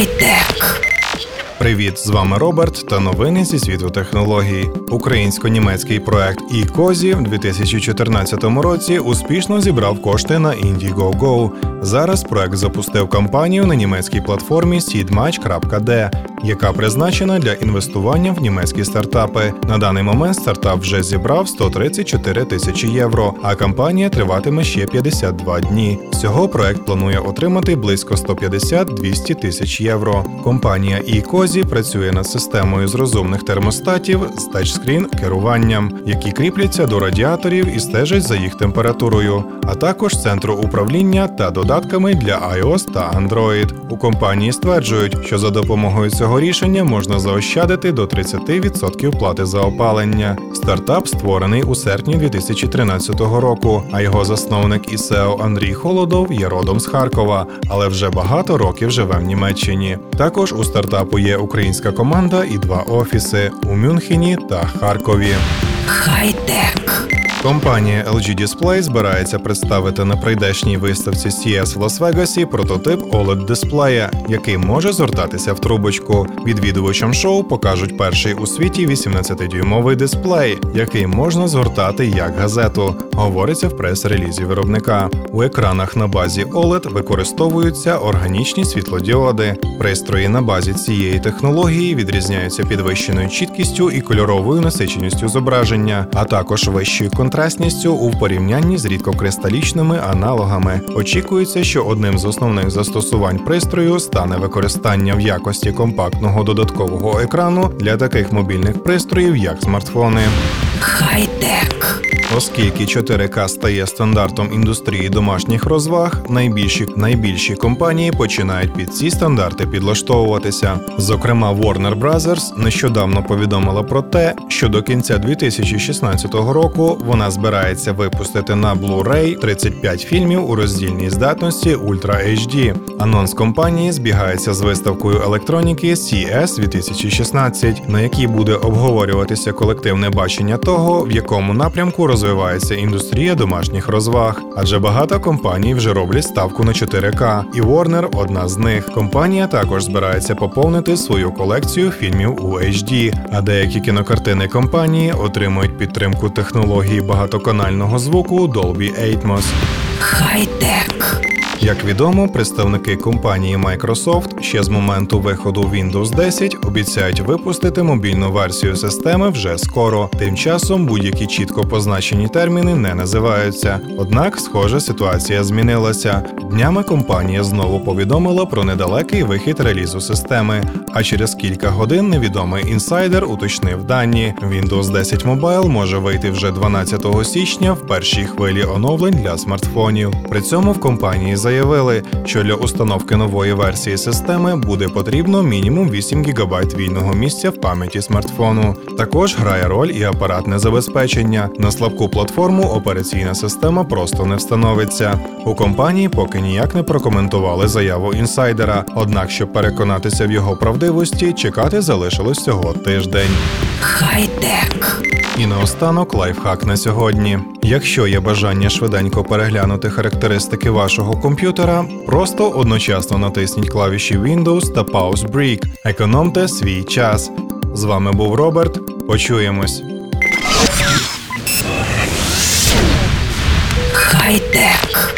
Хай-тек. Привіт, з вами Роберт та новини зі світу технологій. Українсько-німецький проект «І-Козі» в 2014 році успішно зібрав кошти на Indiegogo. Зараз проект запустив кампанію на німецькій платформі seedmatch.de, яка призначена для інвестування в німецькі стартапи. На даний момент стартап вже зібрав 134 тисячі євро, а кампанія триватиме ще 52 дні. Всього проект планує отримати близько 150-200 тисяч євро. Компанія «І-Козі» працює над системою з розумних термостатів з тачскрін керуванням, які кріпляться до радіаторів і стежать за їх температурою, а також центру управління та додатками для iOS та Android. У компанії стверджують, що за допомогою цього рішення можна заощадити до 30% плати за опалення. Стартап створений у серпні 2013 року, а його засновник і SEO Андрій Холодов є родом з Харкова, але вже багато років живе в Німеччині. Також у стартапу є українська команда і два офіси у Мюнхені та Харкові. Хай-тек. Компанія LG Display збирається представити на прийдешній виставці CES в Лас-Вегасі прототип oled дисплея, який може згортатися в трубочку. Відвідувачам шоу покажуть перший у світі 18-дюймовий дисплей, який можна згортати як газету. Говориться в прес-релізі виробника. У екранах на базі OLED використовуються органічні світлодіоди. Пристрої на базі цієї технології відрізняються підвищеною чіткістю і кольоровою насиченістю зображення, а також вищою контрастністю у порівнянні з рідкокристалічними аналогами. Очікується, що одним з основних застосувань пристрою стане використання в якості компактного додаткового екрану для таких мобільних пристроїв, як смартфони. Хай-тек. Оскільки 4К стає стандартом індустрії домашніх розваг, найбільші найбільші компанії починають під ці стандарти підлаштовуватися. Зокрема, Warner Bros. нещодавно повідомила про те, що до кінця 2016 року вона збирається випустити на Blu-ray 35 фільмів у роздільній здатності Ultra HD. Анонс компанії збігається з виставкою електроніки CES 2016, на якій буде обговорюватися колективне бачення того, в якому напрямку розвивається індустрія домашніх розваг, адже багато компаній вже роблять ставку на 4К, і Warner одна з них. Компанія також збирається поповнити свою колекцію фільмів у HD, а деякі кінокартини компанії отримують підтримку технології багатоканального звуку Dolby Atmos. Хай-тек. Як відомо, представники компанії Microsoft ще з моменту виходу Windows 10 обіцяють випустити мобільну версію системи вже скоро. Тим часом будь-які чітко позначені терміни не називаються. Однак, схоже, ситуація змінилася. Днями компанія знову повідомила про недалекий вихід релізу системи. А через кілька годин невідомий інсайдер уточнив дані. Windows 10 Mobile може вийти вже 12 січня в першій хвилі оновлень для смартфонів. При цьому в компанії заявили, що для установки нової версії системи буде потрібно мінімум 8 ГБ вільного місця в пам'яті смартфону. Також грає роль і апаратне забезпечення. На слабку платформу операційна система просто не встановиться. У компанії поки ніяк не прокоментували заяву інсайдера. Однак, щоб переконатися в його правдивості, чекати залишилось всього тиждень. Хай-тек. І наостанок лайфхак на сьогодні. Якщо є бажання швиденько переглянути характеристики вашого комп'ютера, просто одночасно натисніть клавіші Windows та Pause Break. Економте свій час. З вами був Роберт. Почуємось. Хай-тек.